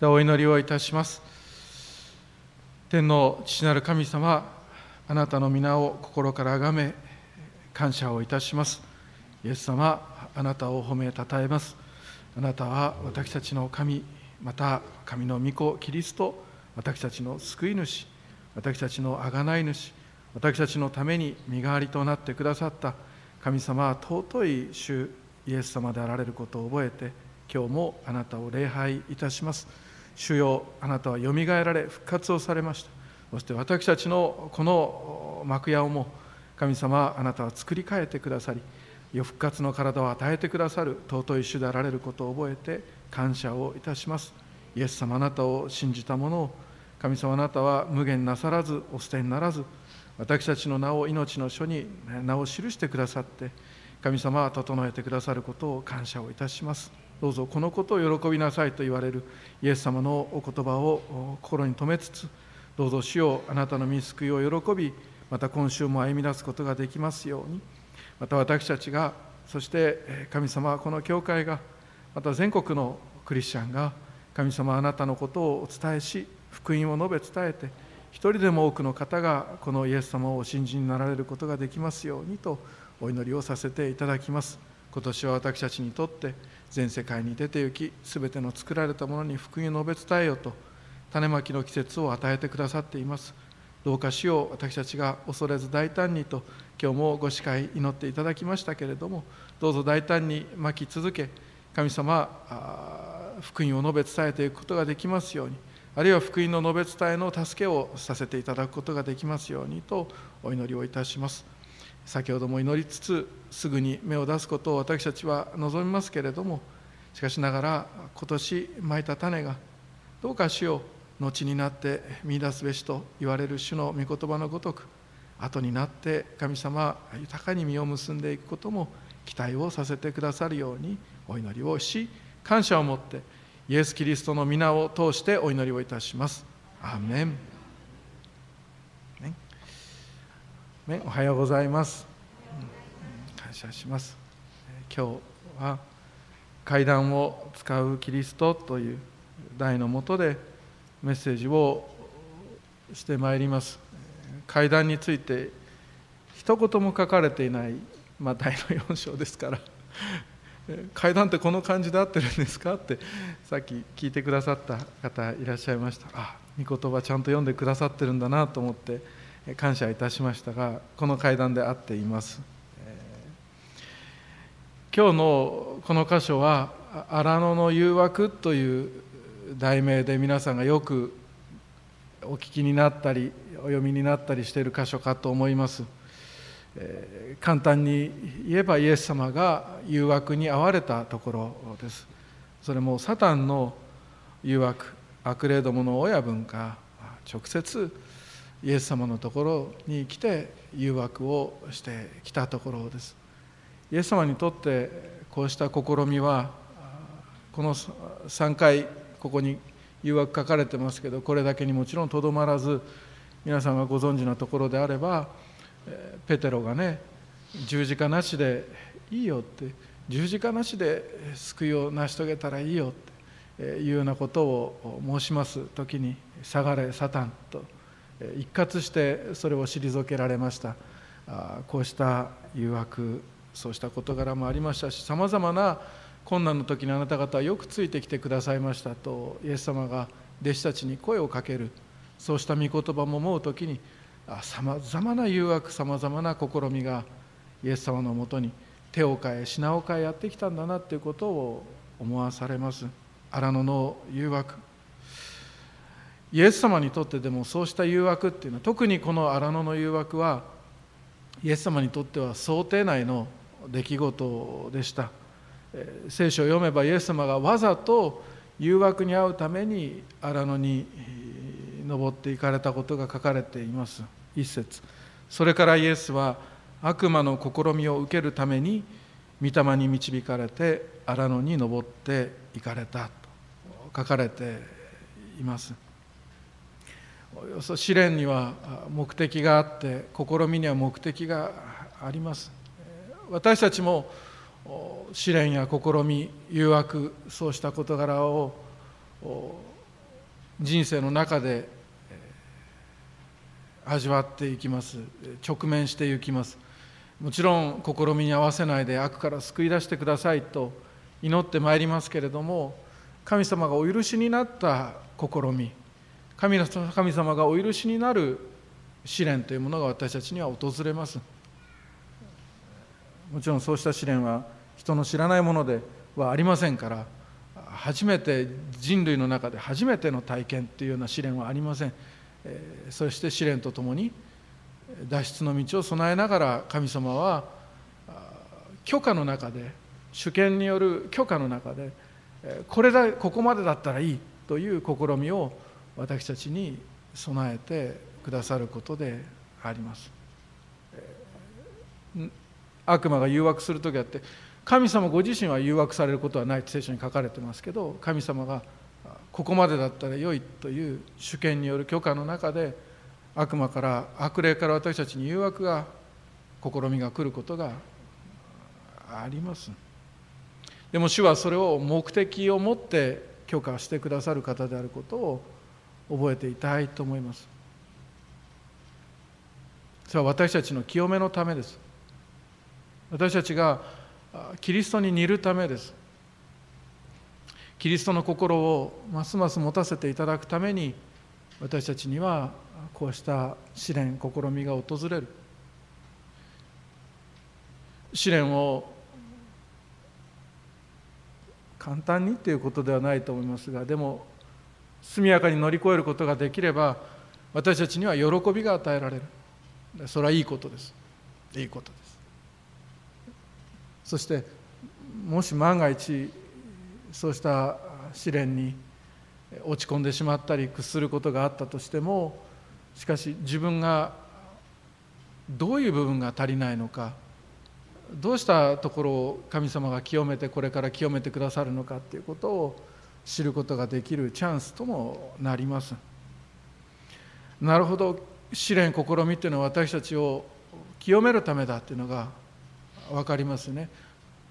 でお祈りをいたします。天の父なる神様あなたの皆を心からあがめ感謝をいたします。イエス様あなたを褒めたたえます。あなたは私たちの神また神の御子キリスト私たちの救い主私たちの贖い主私たちのために身代わりとなってくださった神様は尊い主イエス様であられることを覚えて今日もあなたを礼拝いたします。主よあなたはよみがえられ復活をされました。そして私たちのこの幕屋をも神様あなたは作り変えてくださり復活の体を与えてくださる尊い主であられることを覚えて感謝をいたします。イエス様あなたを信じた者を神様あなたは無限なさらずお捨てにならず私たちの名を命の書に名を記してくださって神様は整えてくださることを感謝をいたします。どうぞこのことを喜びなさいと言われるイエス様のお言葉を心に留めつつどうぞ主よあなたの見救いを喜びまた今週も歩み出すことができますようにまた私たちがそして神様はこの教会がまた全国のクリスチャンが神様あなたのことをお伝えし福音を述べ伝えて一人でも多くの方がこのイエス様をお信じになられることができますようにとお祈りをさせていただきます。今年は私たちにとって全世界に出て行き全ての作られたものに福音を述べ伝えよと種まきの季節を与えてくださっています。どうかしよう私たちが恐れず大胆にと今日もご司会祈っていただきましたけれどもどうぞ大胆にまき続け神様福音を述べ伝えていくことができますようにあるいは福音の述べ伝えの助けをさせていただくことができますようにとお祈りをいたします。先ほども祈りつつすぐに芽を出すことを私たちは望みますけれどもしかしながら今年まいた種がどうか主を後になって見出すべしと言われる主の御言葉のごとく後になって神様豊かに実を結んでいくことも期待をさせてくださるようにお祈りをし感謝を持ってイエス・キリストの皆を通してお祈りをいたします。アーメンね、おはようございます。感謝します。今日は階段を使うキリストという題のもとでメッセージをしてまいります。階段について一言も書かれていない、まあ、題の4章ですから階段ってこの感じで合ってるんですか？ってさっき聞いてくださった方いらっしゃいましたあ御言葉ちゃんと読んでくださってるんだなと思って感謝いたしましたがこの階段で合っています、今日のこの箇所は「荒野の誘惑」という題名で皆さんがよくお聞きになったりお読みになったりしている箇所かと思います、簡単に言えばイエス様が誘惑に遭われたところです。それもサタンの誘惑悪霊どもの親分が直接イエス様のところに来て誘惑をしてきたところです。イエス様にとってこうした試みはこの3回ここに誘惑書かれてますけどこれだけにもちろんとどまらず皆さんがご存知のところであればペテロがね十字架なしでいいよって十字架なしで救いを成し遂げたらいいよっていうようなことを申します時に「下がれサタン」と。一括してそれを退けられました。こうした誘惑そうした事柄もありましたしさまざまな困難の時にあなた方はよくついてきてくださいましたとイエス様が弟子たちに声をかけるそうした御言葉も思う時にさまざまな誘惑さまざまな試みがイエス様のもとに手を変え品を変えやってきたんだなということを思わされます。荒野の誘惑イエス様にとってでもそうした誘惑っていうのは特にこの荒野の誘惑はイエス様にとっては想定内の出来事でした。聖書を読めばイエス様がわざと誘惑に遭うために荒野に登っていかれたことが書かれています。一節。それからイエスは悪魔の試みを受けるために御霊に導かれて荒野に登っていかれたと書かれています。およそ試練には目的があって試みには目的があります。私たちも試練や試み誘惑そうした事柄を人生の中で味わっていきます。直面していきます。もちろん試みに合わせないで悪から救い出してくださいと祈ってまいりますけれども神様がお許しになった試み神神様がお許しになる試練というものが私たちには訪れます。もちろんそうした試練は人の知らないものではありませんから初めて人類の中で初めての体験というような試練はありません。そして試練とともに脱出の道を備えながら神様は許可の中で主権による許可の中でこれだここまでだったらいいという試みを私たちに備えてくださることであります。悪魔が誘惑する時あって神様ご自身は誘惑されることはないって聖書に書かれてますけど神様がここまでだったら良いという主権による許可の中で悪魔から悪霊から私たちに誘惑が試みが来ることがあります。でも主はそれを目的を持って許可してくださる方であることを覚えていたいと思います。それは私たちの清めのためです。私たちがキリストに似るためです。キリストの心をますます持たせていただくために私たちにはこうした試練試みが訪れる。試練を簡単にということではないと思いますがでも速やかに乗り越えることができれば私たちには喜びが与えられる。それはいいことです。いいことです。そしてもし万が一そうした試練に落ち込んでしまったり屈することがあったとしてもしかし自分がどういう部分が足りないのかどうしたところを神様が清めてこれから清めてくださるのかということを知ることができるチャンスともなります。なるほど。試練試みっていうのは私たちを清めるためだっていうのが分かりますね。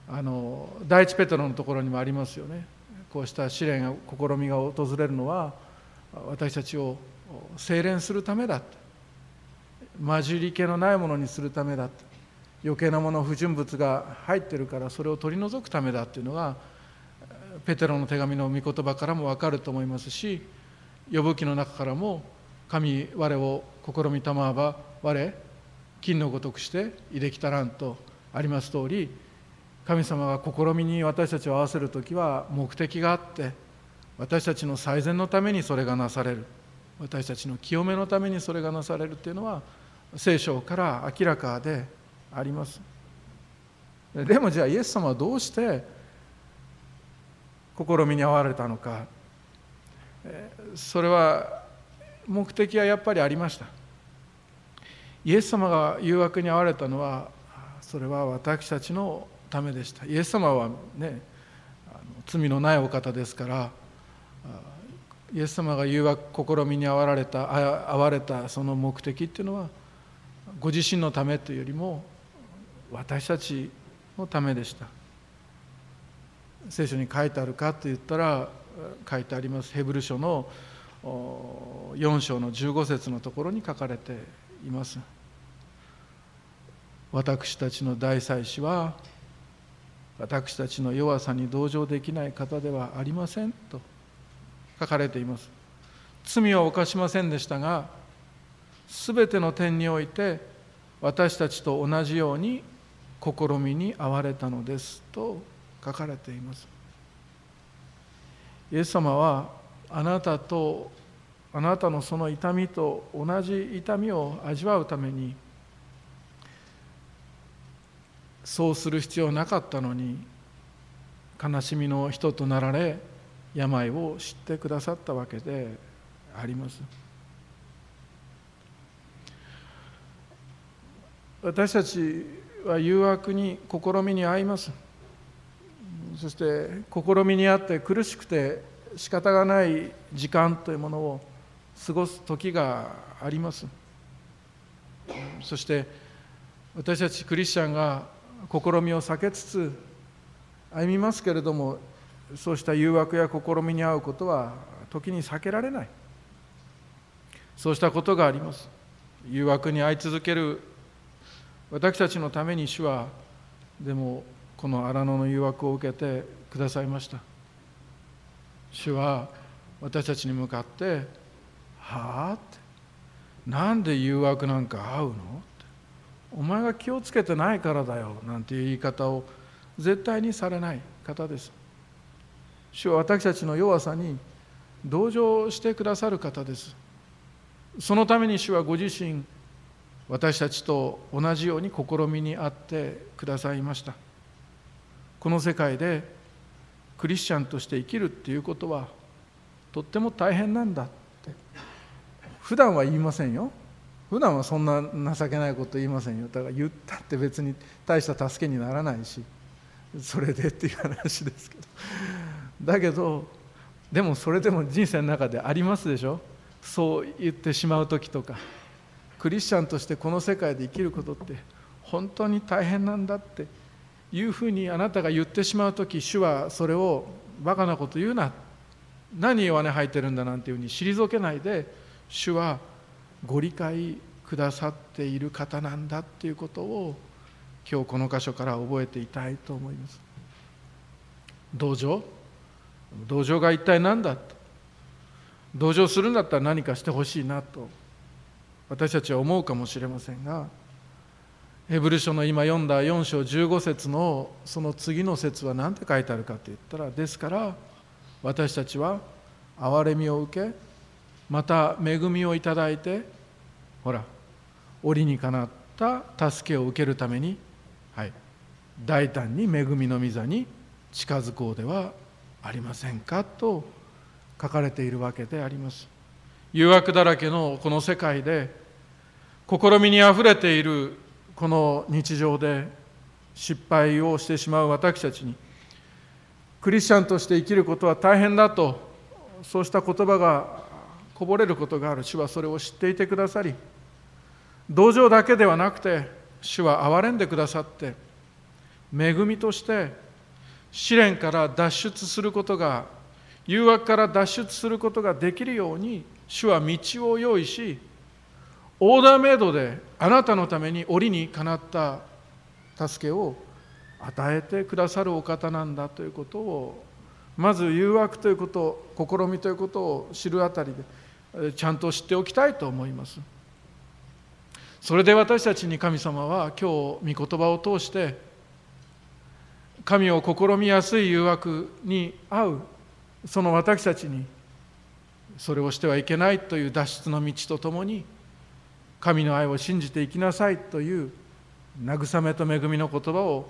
あの第一ペトロのところにもありますよね。こうした試練や試みが訪れるのは私たちを精錬するためだ混じり気のないものにするためだ余計なもの不純物が入ってるからそれを取り除くためだっていうのがペテロの手紙の御言葉からも分かると思いますし呼ぶ記の中からも神我を試みたまわば我金のごとくしていできたらんとあります通り神様が試みに私たちを合わせる時は目的があって私たちの最善のためにそれがなされる私たちの清めのためにそれがなされるっていうのは聖書から明らかであります。でもじゃあイエス様はどうして試みに遭われたのか。それは目的はやっぱりありました。イエス様が誘惑に遭われたのはそれは私たちのためでした。イエス様はね罪のないお方ですからイエス様が誘惑試みに遭われた遭われたその目的っていうのはご自身のためというよりも私たちのためでした。聖書に書いてあるかと言ったら書いてありますヘブル書の4章の15節のところに書かれています。私たちの大祭司は私たちの弱さに同情できない方ではありませんと書かれています。罪は犯しませんでしたが全ての点において私たちと同じように試みに遭われたのですと書かれています。イエス様はあなたとあなたのその痛みと同じ痛みを味わうためにそうする必要なかったのに悲しみの人となられ病を知ってくださったわけであります。私たちは誘惑に試みに遭います。そして試みにあって苦しくて仕方がない時間というものを過ごす時があります。そして私たちクリスチャンが試みを避けつつ歩みますけれどもそうした誘惑や試みに遭うことは時に避けられない。そうしたことがあります。誘惑に遭い続ける私たちのために主はでもこの荒野の誘惑を受けてくださいました。主は私たちに向かって「はあ?」って「なんで誘惑なんか合うの?」って「お前が気をつけてないからだよ」なんていう言い方を絶対にされない方です。主は私たちの弱さに同情してくださる方です。そのために主はご自身私たちと同じように試みにあってくださいました。この世界でクリスチャンとして生きるっていうことはとっても大変なんだって。普段は言いませんよ。普段はそんな情けないこと言いませんよ。だから言ったって別に大した助けにならないしそれでっていう話ですけど。だけどでもそれでも人生の中でありますでしょ。そう言ってしまう時とか。クリスチャンとしてこの世界で生きることって本当に大変なんだって。いうふうにあなたが言ってしまう時主はそれをバカなこと言うな。何弱音吐いてるんだなんていうふうに退けないで主はご理解くださっている方なんだっていうことを今日この箇所から覚えていたいと思います。同情？同情が一体何だと同情するんだったら何かしてほしいなと私たちは思うかもしれませんがヘブル書の今読んだ4章15節のその次の節は何て書いてあるかと言ったらですから私たちは憐れみを受けまた恵みをいただいてほら折にかなった助けを受けるために、はい、大胆に恵みの御座に近づこうではありませんかと書かれているわけであります。誘惑だらけのこの世界で試みにあふれているこの日常で失敗をしてしまう私たちにクリスチャンとして生きることは大変だとそうした言葉がこぼれることがある。主はそれを知っていてくださり同情だけではなくて主は憐れんでくださって恵みとして試練から脱出することが誘惑から脱出することができるように主は道を用意しオーダーメイドであなたのために折にかなった助けを与えてくださるお方なんだということをまず誘惑ということ試みということを知るあたりでちゃんと知っておきたいと思います。それで私たちに神様は今日御言葉を通して神を試みやすい誘惑に合うその私たちにそれをしてはいけないという脱出の道とともに神の愛を信じていきなさいという慰めと恵みの言葉を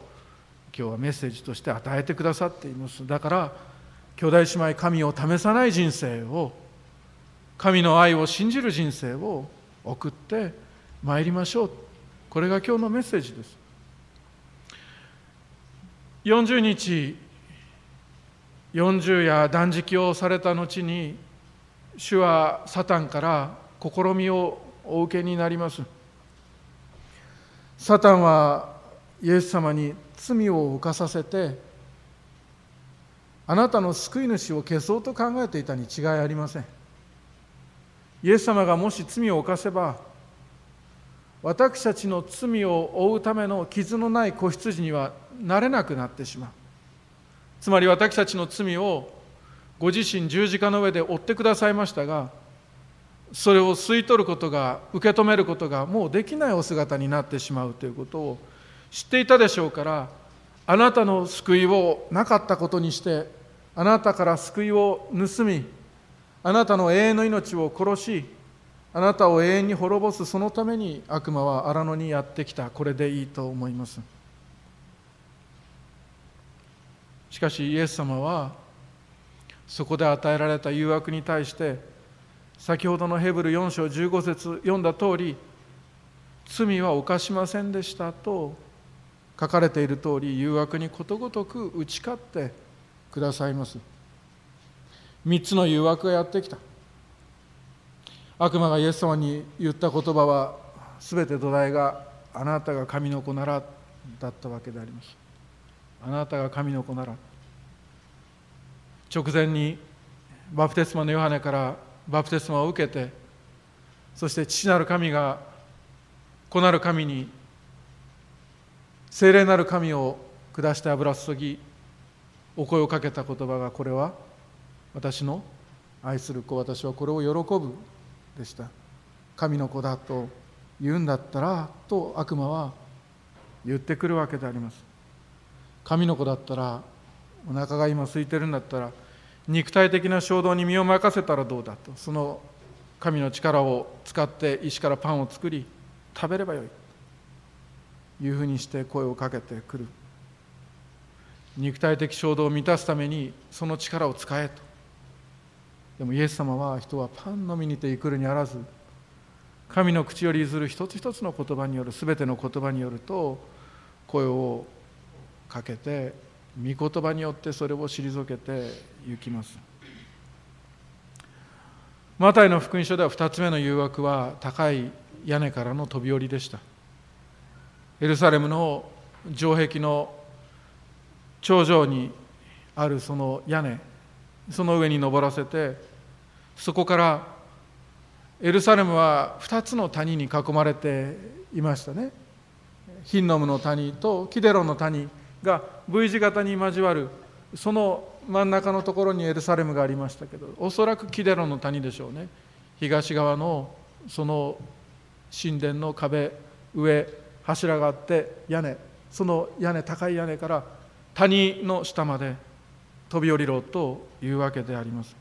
今日はメッセージとして与えてくださっています。だから兄弟姉妹神を試さない人生を神の愛を信じる人生を送ってまいりましょう。これが今日のメッセージです。40日40夜断食をされた後に主はサタンから試みをお受けになります。サタンはイエス様に罪を犯させてあなたの救い主を消そうと考えていたに違いありません。イエス様がもし罪を犯せば私たちの罪を負うための傷のない子羊にはなれなくなってしまう。つまり私たちの罪をご自身十字架の上で追ってくださいましたがそれを吸い取ることが受け止めることがもうできないお姿になってしまうということを知っていたでしょうからあなたの救いをなかったことにしてあなたから救いを盗みあなたの永遠の命を殺しあなたを永遠に滅ぼすそのために悪魔は荒野にやってきた。これでいいと思います。しかしイエス様はそこで与えられた誘惑に対して先ほどのヘブル4章15節読んだ通り罪は犯しませんでしたと書かれている通り誘惑にことごとく打ち勝ってくださいます。3つの誘惑がやってきた。悪魔がイエス様に言った言葉は全て土台があなたが神の子ならだったわけであります。あなたが神の子なら。直前にバプテスマのヨハネからバプテスマを受けてそして父なる神が子なる神に聖霊なる神を下して油注ぎお声をかけた言葉がこれは私の愛する子私はこれを喜ぶでした。神の子だと言うんだったらと悪魔は言ってくるわけであります。神の子だったらお腹が今空いてるんだったら肉体的な衝動に身を任せたらどうだとその神の力を使って石からパンを作り食べればよい。というふうにして声をかけてくる。肉体的衝動を満たすためにその力を使えと。でもイエス様は人はパンのみにて生るにあらず神の口より譲る一つ一つの言葉による全ての言葉によると声をかけて御言葉によってそれを退けて行きます。マタイの福音書では2つ目の誘惑は高い屋根からの飛び降りでした。エルサレムの城壁の頂上にあるその屋根その上に登らせてそこからエルサレムは2つの谷に囲まれていましたね。ヒンノムの谷とキデロンの谷。が V 字型に交わるその真ん中のところにエルサレムがありましたけどおそらくキデロの谷でしょうね。東側のその神殿の壁上柱があって屋根その屋根高い屋根から谷の下まで飛び降りろというわけであります。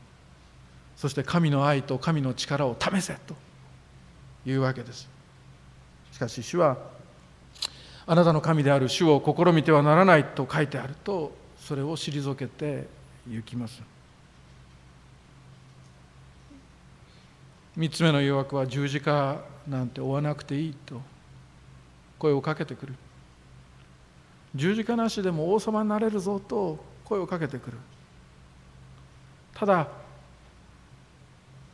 そして神の愛と神の力を試せというわけです。しかし主はあなたの神である主を試みてはならないと書いてあるとそれを退けて行きます。三つ目の誘惑は十字架なんて追わなくていいと声をかけてくる。十字架なしでも王様になれるぞと声をかけてくる。ただ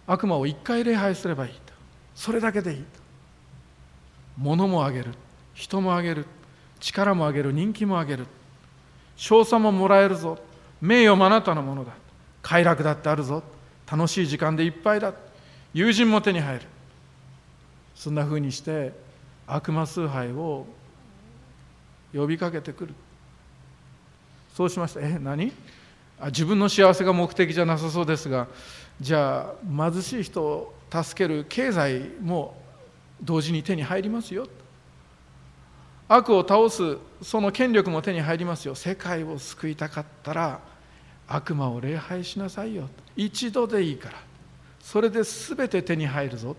悪魔を一回礼拝すればいいと。それだけでいいと。物もあげる。人もあげる。力もあげる。人気もあげる。賞賛ももらえるぞ。名誉もあなたのものだ。快楽だってあるぞ。楽しい時間でいっぱいだ。友人も手に入る。そんなふうにして悪魔崇拝を呼びかけてくる。そうしました。え何？あ自分の幸せが目的じゃなさそうですが。じゃあ貧しい人を助ける経済も同時に手に入りますよ。悪を倒すその権力も手に入りますよ。世界を救いたかったら悪魔を礼拝しなさいよ。一度でいいから。それで全て手に入るぞ。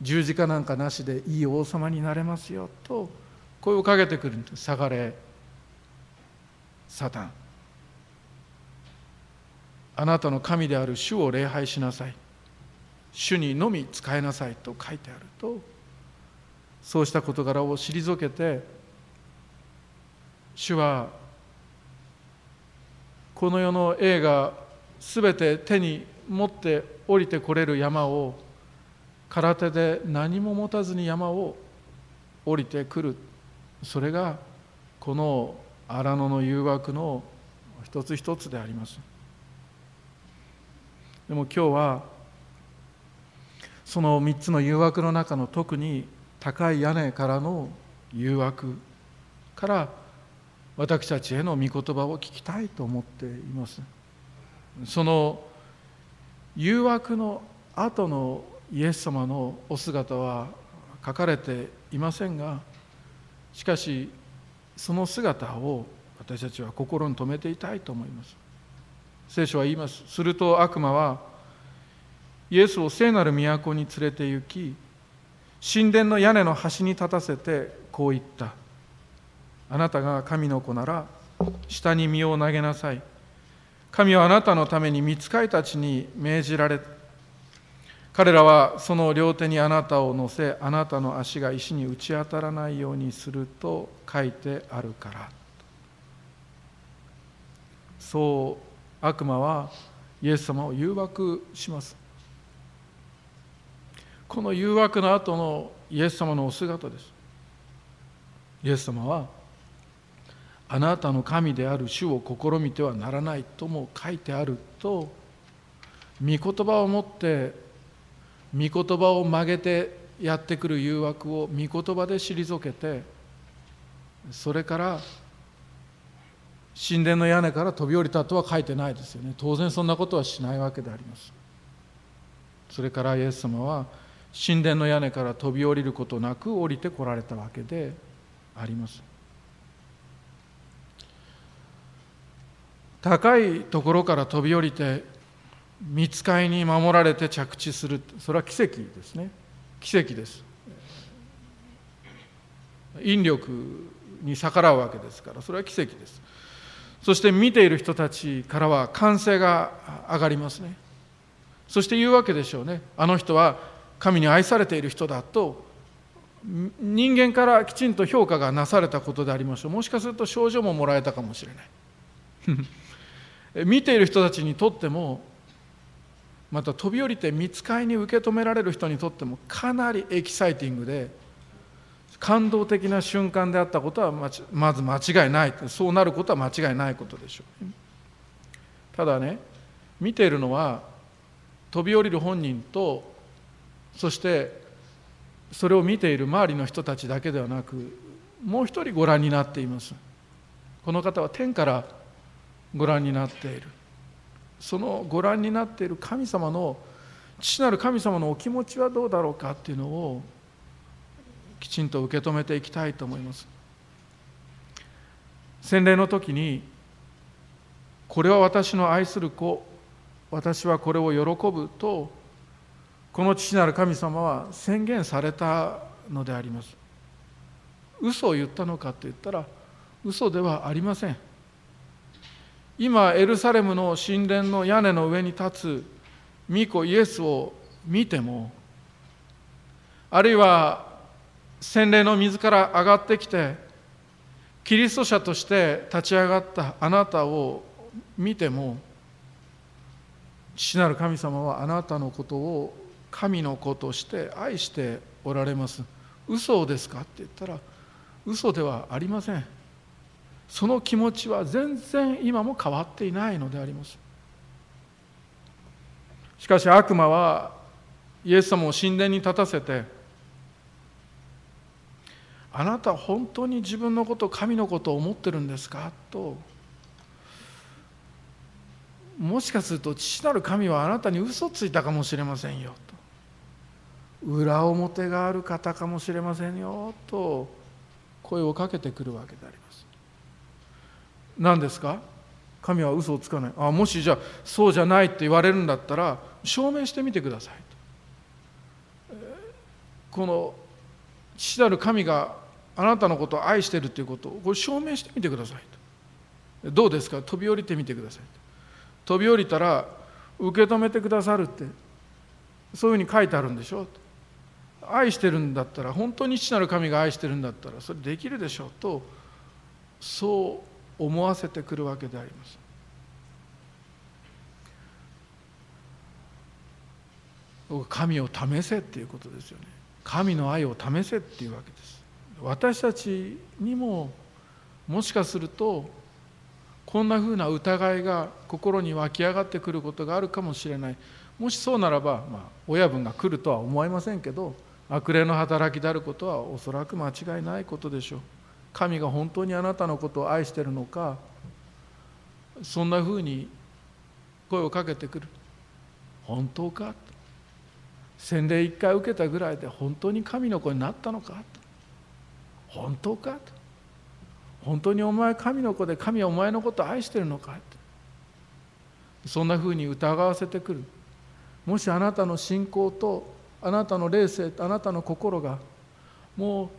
十字架なんかなしでいい王様になれますよ。と声をかけてくるんです。下がれ。サタン。あなたの神である主を礼拝しなさい。主にのみ使えなさいと書いてあると。そうした事柄を退けて主はこの世の映画すべて手に持って降りてこれる山を空手で何も持たずに山を降りてくる。それがこの荒野の誘惑の一つ一つであります。でも今日はその3つの誘惑の中の特に高い屋根からの誘惑から私たちへの御言葉を聞きたいと思っています。その誘惑の後のイエス様のお姿は書かれていませんがしかしその姿を私たちは心に留めていたいと思います。聖書は言います。すると悪魔はイエスを聖なる都に連れて行き神殿の屋根の端に立たせてこう言った。あなたが神の子なら下に身を投げなさい。神はあなたのために御使いたちに命じられ彼らはその両手にあなたを乗せあなたの足が石に打ち当たらないようにすると書いてあるから。そう悪魔はイエス様を誘惑します。この誘惑の後のイエス様のお姿です。イエス様はあなたの神である主を試みてはならないとも書いてあると御言葉を持って御言葉を曲げてやってくる誘惑を御言葉で退けてそれから神殿の屋根から飛び降りたとは書いてないですよね。当然そんなことはしないわけであります。それからイエス様は神殿の屋根から飛び降りることなく降りてこられたわけであります。高いところから飛び降りて見つかいに守られて着地するそれは奇跡ですね。奇跡です。引力に逆らうわけですからそれは奇跡です。そして見ている人たちからは歓声が上がりますね。そして言うわけでしょうね。あの人は神に愛されている人だと人間からきちんと評価がなされたことでありましょう。もしかすると賞状ももらえたかもしれない。見ている人たちにとってもまた飛び降りて見つかいに受け止められる人にとってもかなりエキサイティングで感動的な瞬間であったことはまず間違いない。そうなることは間違いないことでしょう。ただね見ているのは飛び降りる本人とそしてそれを見ている周りの人たちだけではなくもう一人ご覧になっています。この方は天からご覧になっている。そのご覧になっている神様の父なる神様のお気持ちはどうだろうかっていうのをきちんと受け止めていきたいと思います。洗礼の時にこれは私の愛する子私はこれを喜ぶとこの父なる神様は宣言されたのであります。嘘を言ったのかと言ったら嘘ではありません。今エルサレムの神殿の屋根の上に立つ巫女イエスを見てもあるいは洗礼の水から上がってきてキリスト者として立ち上がったあなたを見ても父なる神様はあなたのことを神の子として愛しておられます。嘘ですかって言ったら嘘ではありません。その気持ちは全然今も変わっていないのであります。しかし悪魔はイエス様を神殿に立たせてあなた本当に自分のこと神のことを思ってるんですか？ともしかすると父なる神はあなたに嘘ついたかもしれませんよ。裏表がある方かもしれませんよと声をかけてくるわけであります。何ですか？神は嘘をつかない。あもしじゃあそうじゃないって言われるんだったら証明してみてくださいと。この父なる神があなたのことを愛してるということをこれ証明してみてくださいと。どうですか？飛び降りてみてくださいと。飛び降りたら受け止めてくださるってそういうふうに書いてあるんでしょと。愛してるんだったら本当に父なる神が愛してるんだったらそれできるでしょうとそう思わせてくるわけであります。神を試せっていうことですよね。神の愛を試せっていうわけです。私たちにももしかするとこんなふうな疑いが心に湧き上がってくることがあるかもしれない。もしそうならば、まあ、親分が来るとは思いませんけど悪霊の働きであることはおそらく間違いないことでしょう。神が本当にあなたのことを愛しているのかそんなふうに声をかけてくる。本当か？洗礼一回受けたぐらいで本当に神の子になったのか？本当か？本当にお前神の子で神はお前のことを愛してるのか？そんなふうに疑わせてくる。もしあなたの信仰とあなたの霊性あなたの心がも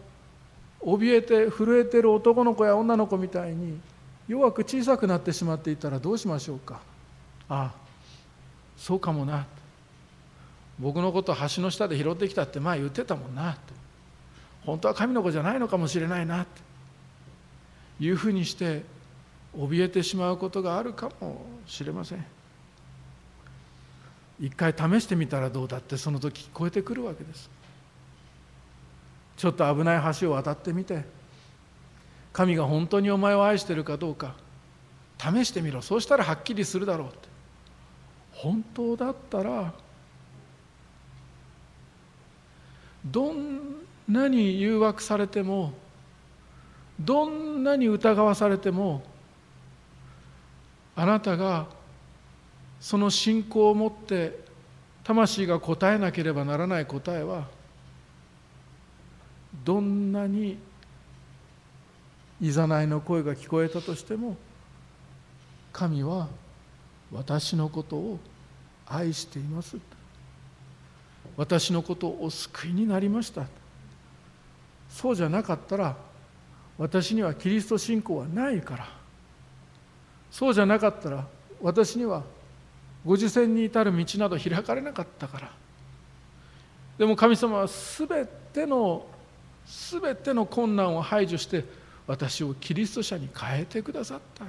う怯えて震えてる男の子や女の子みたいに弱く小さくなってしまっていたらどうしましょうか。ああそうかもな。僕のこと橋の下で拾ってきたって前言ってたもんな。本当は神の子じゃないのかもしれないな。っていうふうにして怯えてしまうことがあるかもしれません。一回試してみたらどうだってその時聞こえてくるわけです。ちょっと危ない橋を渡ってみて。神が本当にお前を愛してるかどうか。試してみろ。そうしたらはっきりするだろうって。本当だったらどんなに誘惑されてもどんなに疑わされてもあなたがその信仰を持って魂が答えなければならない答えはどんなにいざないの声が聞こえたとしても神は私のことを愛しています。私のことをお救いになりました。そうじゃなかったら私にはキリスト信仰はないから。そうじゃなかったら私にはご受選に至る道など開かれなかったから。でも神様は全ての全ての困難を排除して私をキリスト者に変えてくださった。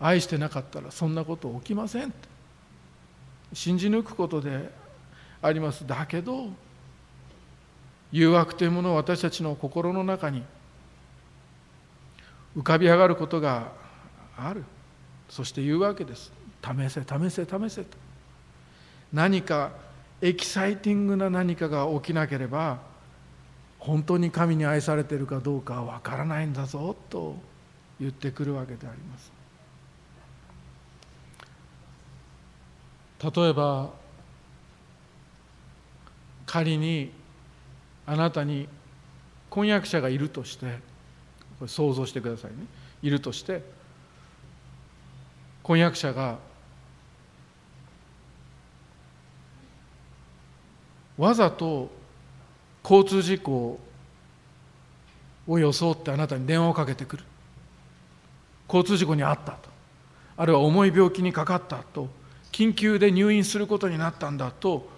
愛してなかったらそんなこと起きません。信じ抜くことであります。だけど誘惑というものを私たちの心の中に浮かび上がることがある。そして言うわけです。試せ試せ試せと。何かエキサイティングな何かが起きなければ本当に神に愛されてるかどうかわからないんだぞと言ってくるわけであります。例えば仮にあなたに婚約者がいるとしてこれ想像してくださいね。いるとして婚約者がわざと交通事故を装ってあなたに電話をかけてくる。交通事故に遭ったと。あるいは重い病気にかかったと。緊急で入院することになったんだと。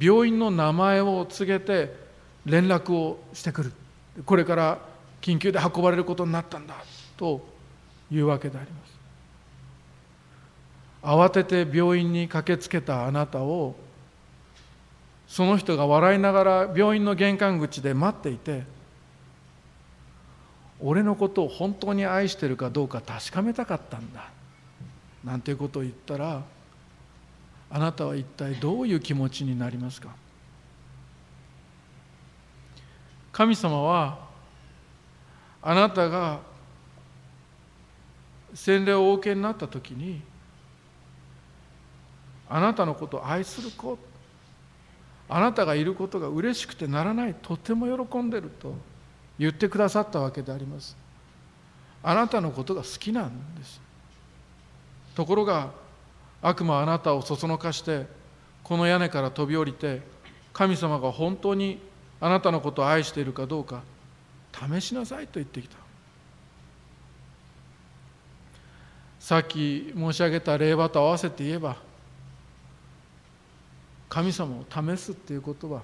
病院の名前を告げて連絡をしてくる。これから緊急で運ばれることになったんだというわけであります。慌てて病院に駆けつけたあなたをその人が笑いながら病院の玄関口で待っていて俺のことを本当に愛してるかどうか確かめたかったんだなんていうことを言ったらあなたは一体どういう気持ちになりますか？神様はあなたが洗礼をお受けになった時にあなたのことを愛する子。あなたがいることが嬉しくてならない。とても喜んでると言ってくださったわけであります。あなたのことが好きなんです。ところが悪魔はあなたをそそのかしてこの屋根から飛び降りて神様が本当にあなたのことを愛しているかどうか試しなさいと言ってきた。さっき申し上げた令和と合わせて言えば神様を試すっていうことは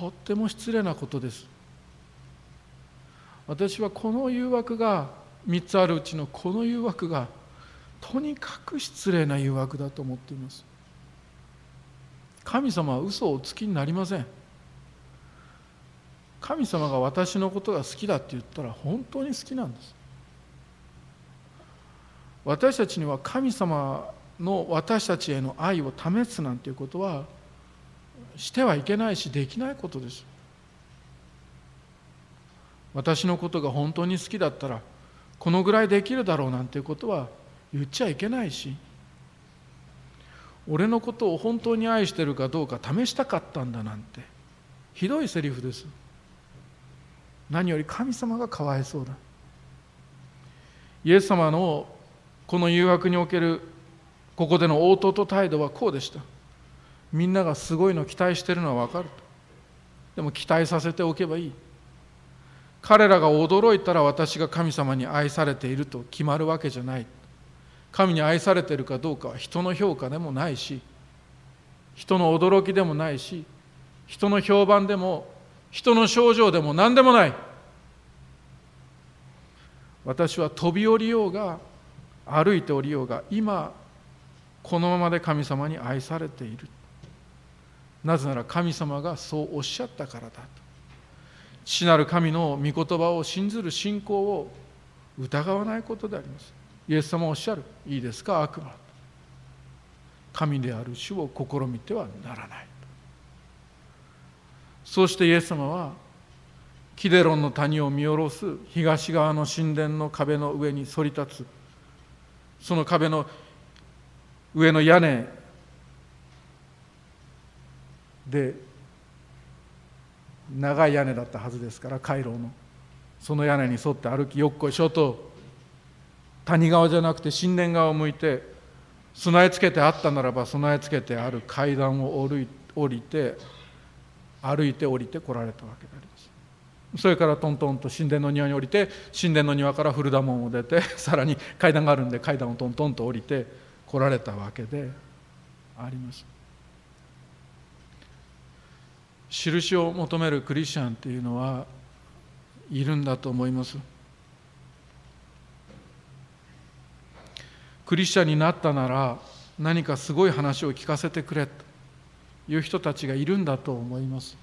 とっても失礼なことです。私はこの誘惑が3つあるうちのこの誘惑がとにかく失礼な誘惑だと思っています。神様は嘘をおつきになりません。神様が私のことが好きだって言ったら本当に好きなんです。私たちには神様の私たちへの愛を試すなんていうことはしてはいけないしできないことです。私のことが本当に好きだったらこのぐらいできるだろうなんていうことは言っちゃいけないし俺のことを本当に愛してるかどうか試したかったんだなんてひどいセリフです。何より神様がかわいそうだ。イエス様のこの誘惑におけるここでの応答と態度はこうでした。みんながすごいの期待してるのは分かる。でも期待させておけばいい。彼らが驚いたら私が神様に愛されていると決まるわけじゃない。神に愛されているかどうかは人の評価でもないし人の驚きでもないし人の評判でも人の症状でも何でもない。私は飛び降りようが歩いておりようが今このままで神様に愛されている。なぜなら神様がそうおっしゃったからだと。父なる神の御言葉を信ずる信仰を疑わないことであります。イエス様おっしゃる。いいですか？悪魔。神である主を試みてはならない。そしてイエス様はキデロンの谷を見下ろす。東側の神殿の壁の上に反り立つ。その壁の上の屋根で長い屋根だったはずですから回廊の。その屋根に沿って歩きよっこいしょと谷側じゃなくて神殿側を向いて備え付けてあったならば備え付けてある階段を降りて歩いて降りてこられたわけであります。それからトントンと神殿の庭に降りて神殿の庭から古田門を出てさらに階段があるんで階段をトントンと降りて来られたわけであります。印を求めるクリスチャンっていうのはいるんだと思います。クリスチャンになったなら何かすごい話を聞かせてくれという人たちがいるんだと思います。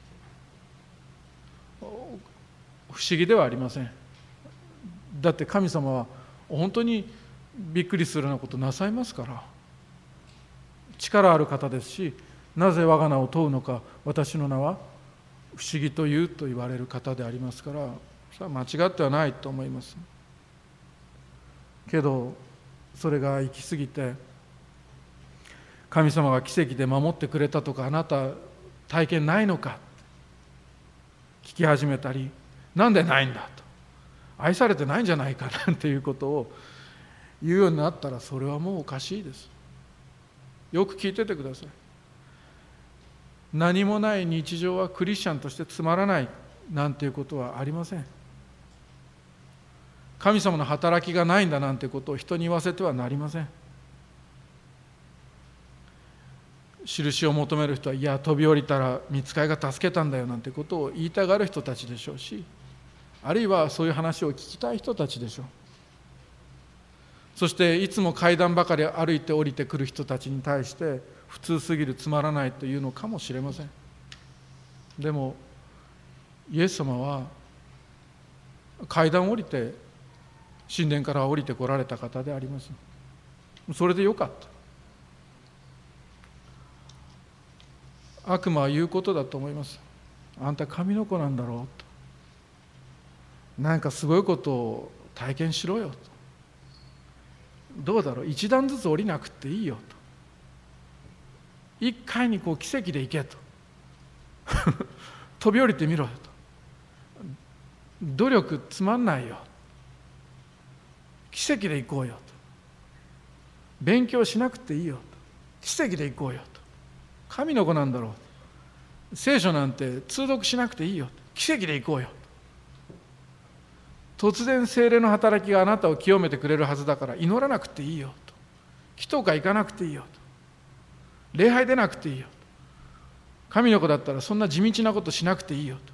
不思議ではありません。だって神様は本当にびっくりするようなことなさいますから。力ある方ですしなぜ我が名を問うのか私の名は不思議と言うと言われる方でありますからそれは間違ってはないと思います。けどそれが行き過ぎて神様が奇跡で守ってくれたとかあなた体験ないのか聞き始めたりなんでないんだと。愛されてないんじゃないかなんていうことを言うようになったらそれはもうおかしいです。よく聞いててください。何もない日常はクリスチャンとしてつまらないなんていうことはありません。神様の働きがないんだなんてことを人に言わせてはなりません。印を求める人はいや飛び降りたら見つかりが助けたんだよなんてことを言いたがる人たちでしょうしあるいはそういう話を聞きたい人たちでしょう。そしていつも階段ばかり歩いて降りてくる人たちに対して普通すぎるつまらないというのかもしれません。でもイエス様は階段を降りて神殿から降りてこられた方であります。それでよかった。悪魔は言うことだと思います。あんた神の子なんだろうと。何かすごいことを体験しろよと。どうだろう？一段ずつ降りなくていいよと。一回にこう奇跡で行けと。飛び降りてみろと。努力つまんないよ。奇跡で行こうよと。勉強しなくていいよと。奇跡で行こうよと。神の子なんだろう。聖書なんて通読しなくていいよ奇跡で行こうよ突然精霊の働きがあなたを清めてくれるはずだから祈らなくていいよと。祈祷会行かなくていいよと。礼拝出なくていいよと。神の子だったらそんな地道なことしなくていいよと。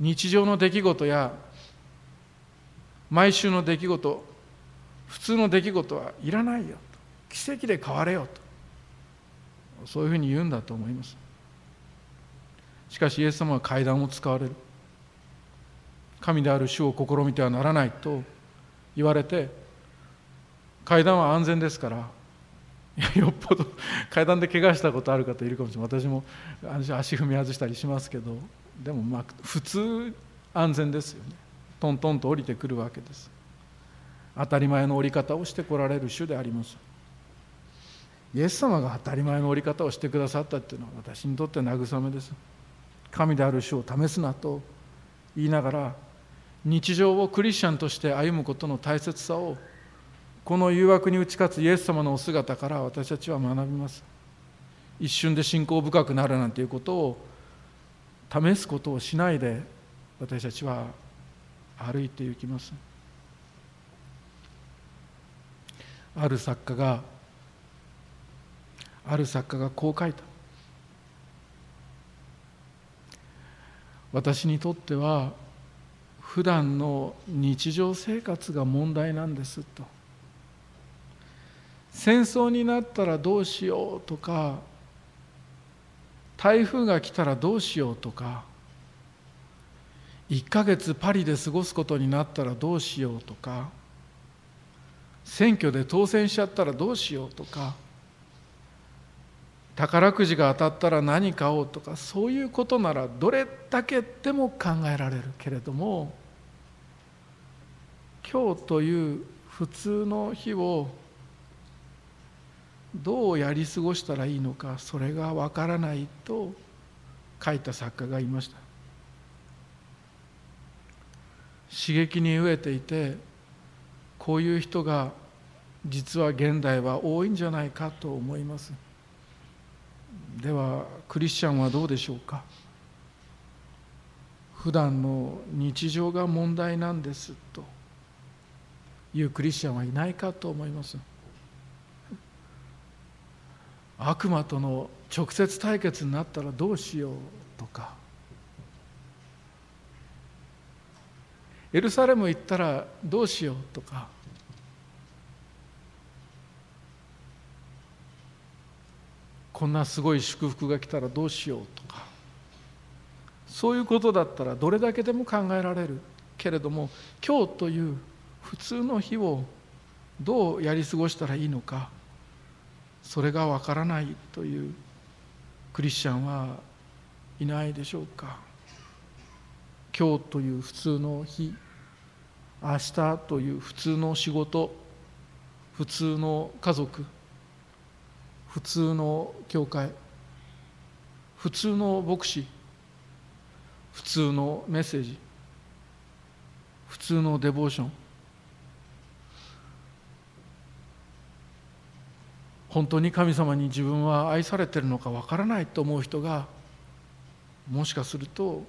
日常の出来事や毎週の出来事普通の出来事はいらないよと。奇跡で変われよと。そういうふうに言うんだと思います。しかしイエス様は階段を使われる。神である主を試みてはならないと言われて階段は安全ですから よっぽど階段で怪我したことある方いるかもしれない。私も足踏み外したりしますけどでもまあ普通安全ですよね。トントンと降りてくるわけです。当たり前の降り方をしてこられる主であります。イエス様が当たり前の降り方をしてくださったっていうのは私にとって慰めです。神である主を試すなと言いながら日常をクリスチャンとして歩むことの大切さをこの誘惑に打ち勝つイエス様のお姿から私たちは学びます。一瞬で信仰深くなるなんていうことを試すことをしないで私たちは歩いていきます。ある作家がある作家がこう書いた。私にとっては普段の日常生活が問題なんですと。戦争になったらどうしようとか台風が来たらどうしようとか1ヶ月パリで過ごすことになったらどうしようとか選挙で当選しちゃったらどうしようとか宝くじが当たったら何買おうとかそういうことならどれだけでも考えられるけれども今日という普通の日をどうやり過ごしたらいいのかそれがわからないと書いた作家がいました。刺激に飢えていてこういう人が実は現代は多いんじゃないかと思います。ではクリスチャンはどうでしょうか。普段の日常が問題なんですと。いうクリスチャンはいないかと思います。悪魔との直接対決になったらどうしようとか。エルサレム行ったらどうしようとか。こんなすごい祝福が来たらどうしようとか。そういうことだったらどれだけでも考えられるけれども今日という普通の日をどうやり過ごしたらいいのかそれがわからないというクリスチャンはいないでしょうか。今日という普通の日明日という普通の仕事普通の家族普通の教会普通の牧師普通のメッセージ普通のデボーション。本当に神様に自分は愛されてるのかわからないと思う人がもしかすると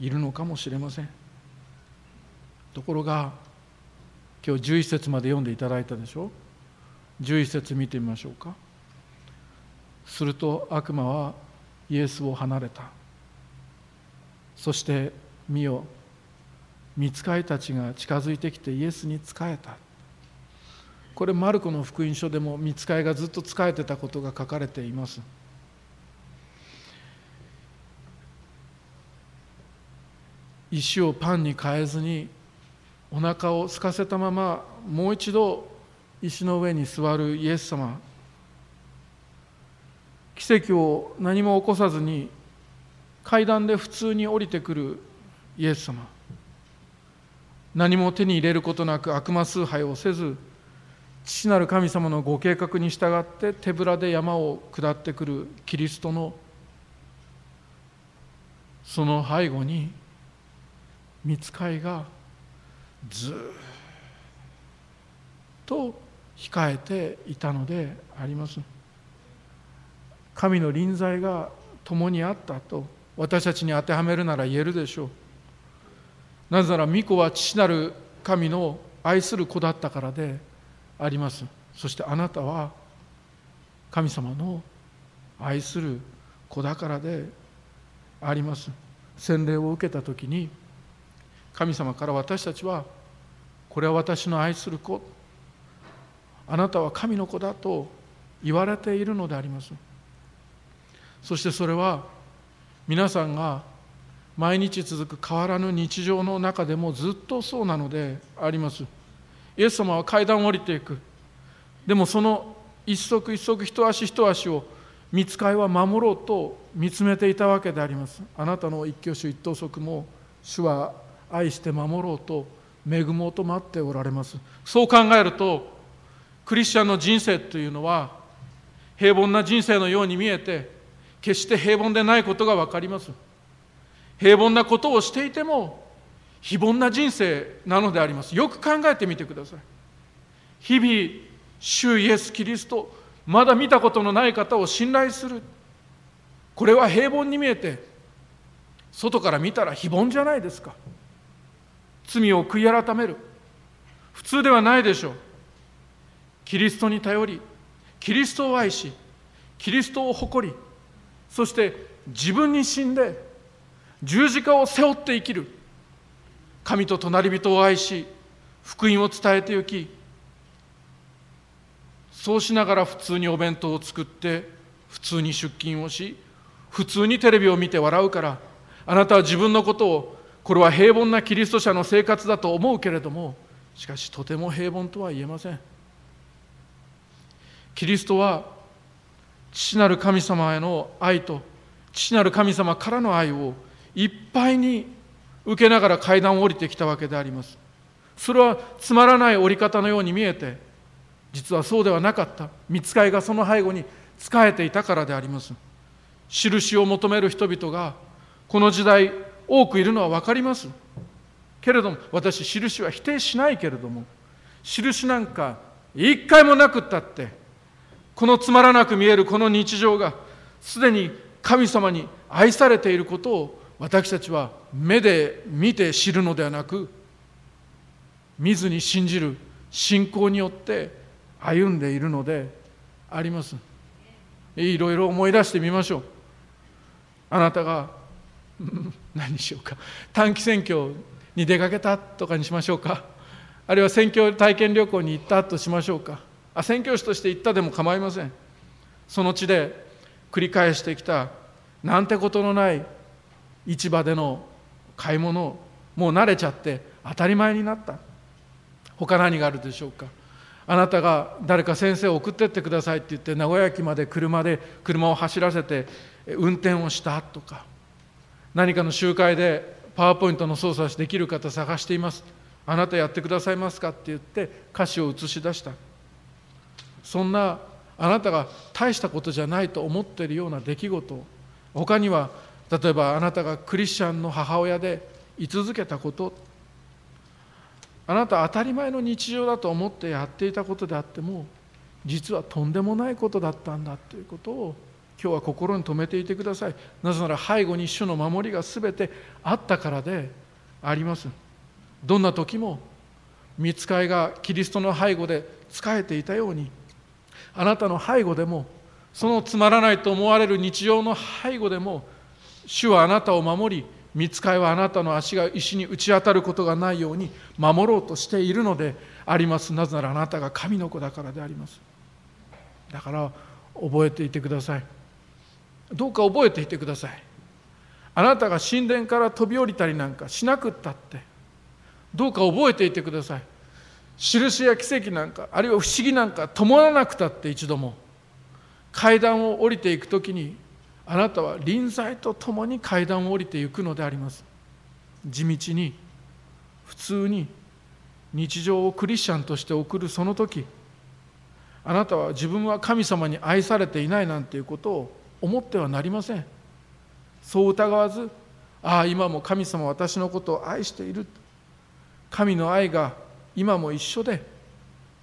いるのかもしれません。ところが今日11節まで読んでいただいたでしょ？11節見てみましょうか。すると悪魔はイエスを離れた。そして見よ見つかいたちが近づいてきてイエスに仕えた。これマルコの福音書でも見つかいがずっと仕えてたことが書かれています。石をパンに変えずにお腹を空かせたままもう一度石の上に座るイエス様。奇跡を何も起こさずに階段で普通に降りてくるイエス様。何も手に入れることなく悪魔崇拝をせず父なる神様のご計画に従って手ぶらで山を下ってくるキリストのその背後に見つかいがずっと控えていたのであります。神の臨在が共にあったと私たちに当てはめるなら言えるでしょうなぜなら巫女は父なる神の愛する子だったからであります。そしてあなたは神様の愛する子だからであります。洗礼を受けた時に神様から私たちはこれは私の愛する子。あなたは神の子だと言われているのであります。そしてそれは皆さんが毎日続く変わらぬ日常の中でもずっとそうなのであります。イエス様は階段を降りていく。でもその一足一足一足一足を見つかいは守ろうと見つめていたわけであります。あなたの一挙手一投足も主は愛して守ろうと恵もうと待っておられます。そう考えるとクリスチャンの人生というのは平凡な人生のように見えて決して平凡でないことが分かります。平凡なことをしていても非凡な人生なのであります。よく考えてみてください。日々主イエス・キリストまだ見たことのない方を信頼する。これは平凡に見えて外から見たら非凡じゃないですか。罪を悔い改める。普通ではないでしょう。キリストに頼りキリストを愛しキリストを誇りそして自分に死んで十字架を背負って生きる。神と隣人を愛し福音を伝えて行きそうしながら普通にお弁当を作って普通に出勤をし普通にテレビを見て笑うからあなたは自分のことをこれは平凡なキリスト者の生活だと思うけれどもしかしとても平凡とは言えません。キリストは父なる神様への愛と父なる神様からの愛をいっぱいに受けながら階段を降りてきたわけであります。それはつまらない降り方のように見えて実はそうではなかった。見つかいがその背後に仕えていたからであります。印を求める人々がこの時代多くいるのは分かります。けれども私印は否定しないけれども印なんか一回もなくったってこのつまらなく見えるこの日常がすでに神様に愛されていることを私たちは目で見て知るのではなく見ずに信じる信仰によって歩んでいるのであります。いろいろ思い出してみましょう。あなたが 何しようか。短期選挙に出かけたとかにしましょうか。あるいは選挙体験旅行に行ったとしましょうか。あ宣教師として行ったでも構いません。その地で繰り返してきたなんてことのない市場での買い物もう慣れちゃって当たり前になった。他何があるでしょうか。あなたが誰か先生を送ってってくださいって言って名古屋駅まで車で車を走らせて運転をしたとか何かの集会でパワーポイントの操作できる方探しています。あなたやってくださいますかって言って歌詞を映し出した。そんなあなたが大したことじゃないと思っているような出来事他には例えばあなたがクリスチャンの母親で居続けたことあなた当たり前の日常だと思ってやっていたことであっても実はとんでもないことだったんだということを今日は心に留めていてくださいなぜなら背後に主の守りが全てあったからであります。どんな時も見つかいがキリストの背後で仕えていたようにあなたの背後でもそのつまらないと思われる日常の背後でも主はあなたを守り見つかいはあなたの足が石に打ち当たることがないように守ろうとしているのであります。なぜならあなたが神の子だからであります。だから覚えていてください。どうか覚えていてください。あなたが神殿から飛び降りたりなんかしなくったって。どうか覚えていてください。印や奇跡なんかあるいは不思議なんか伴わなくたって一度も。階段を降りていく時にあなたは臨在とともに階段を降りていくのであります。地道に普通に日常をクリスチャンとして送るその時あなたは自分は神様に愛されていないなんていうことを思ってはなりません。そう疑わずああ今も神様私のことを愛している。神の愛が今も一緒で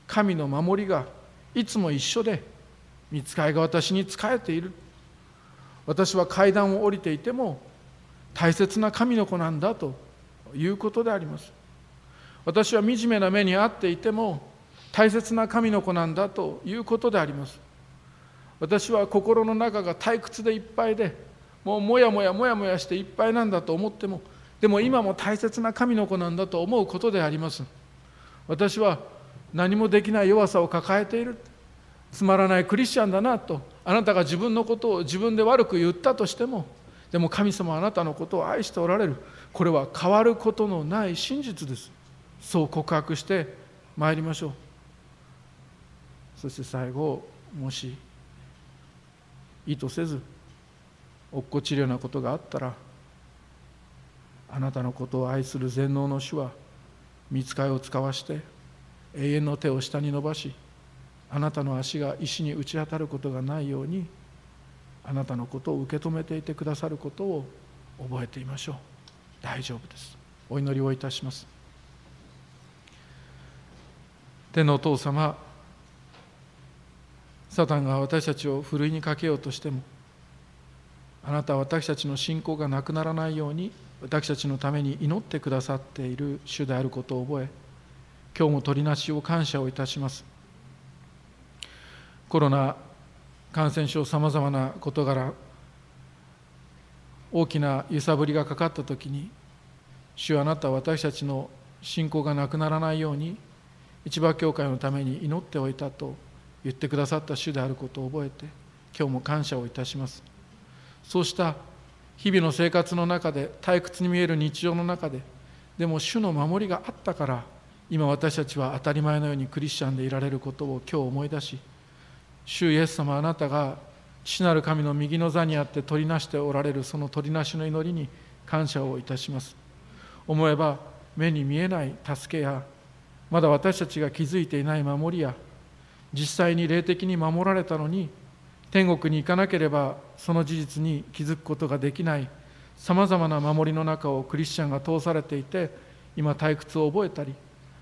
神の守りがいつも一緒で見つかいが私に仕えている。私は階段を降りていても大切な神の子なんだということであります。私は惨めな目に遭っていても大切な神の子なんだということであります。私は心の中が退屈でいっぱいでもうもやもやもやもやしていっぱいなんだと思ってもでも今も大切な神の子なんだと思うことであります。私は何もできない弱さを抱えている。つまらないクリスチャンだなと。あなたが自分のことを自分で悪く言ったとしてもでも神様はあなたのことを愛しておられる。これは変わることのない真実です。そう告白してまいりましょう。そして最後もし意図せず落っこちるようなことがあったらあなたのことを愛する全能の主は見つかいを使わして永遠の手を下に伸ばしあなたの足が石に打ち当たることがないようにあなたのことを受け止めていてくださることを覚えていましょう。大丈夫です。お祈りをいたします。天のお父様サタンが私たちをふるいにかけようとしてもあなたは私たちの信仰がなくならないように私たちのために祈ってくださっている主であることを覚え今日も取りなしを感謝をいたします。コロナ感染症さまざまな事柄大きな揺さぶりがかかった時に主あなたは私たちの信仰がなくならないように市場教会のために祈っておいたと言ってくださった主であることを覚えて今日も感謝をいたします。そうした日々の生活の中で退屈に見える日常の中ででも主の守りがあったから今私たちは当たり前のようにクリスチャンでいられることを今日思い出し主イエス様あなたが父なる神の右の座にあって取りなしておられるその取りなしの祈りに感謝をいたします。思えば目に見えない助けやまだ私たちが気づいていない守りや実際に霊的に守られたのに天国に行かなければその事実に気づくことができないさまざまな守りの中をクリスチャンが通されていて今退屈を覚えたり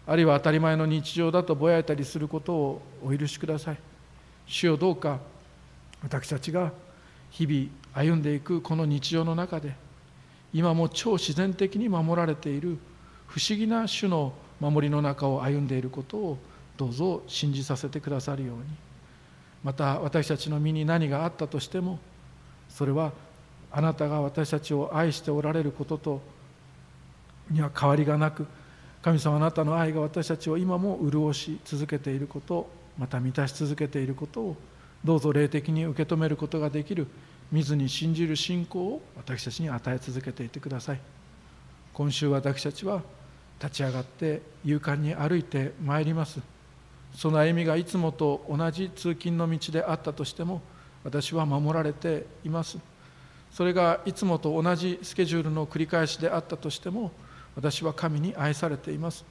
あるいは当たり前の日常だとぼやいたりすることをお許しください。主よどうか私たちが日々歩んでいくこの日常の中で今も超自然的に守られている不思議な種の守りの中を歩んでいることをどうぞ信じさせてくださるように。また私たちの身に何があったとしてもそれはあなたが私たちを愛しておられることとには変わりがなく神様あなたの愛が私たちを今も潤し続けていることまた満たし続けていることをどうぞ霊的に受け止めることができる見ずに信じる信仰を私たちに与え続けていてください。今週私たちは立ち上がって勇敢に歩いてまいります。その歩みがいつもと同じ通勤の道であったとしても私は守られています。それがいつもと同じスケジュールの繰り返しであったとしても私は神に愛されています。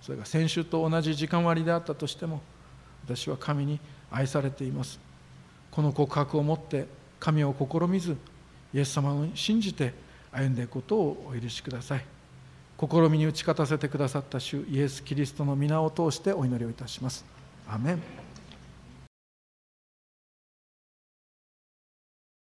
それが先週と同じ時間割であったとしても私は神に愛されています。この告白を持って神を試みずイエス様を信じて歩んでいくことをお許しください。試みに打ち勝たせてくださった主イエス・キリストの皆を通してお祈りをいたします。アメン。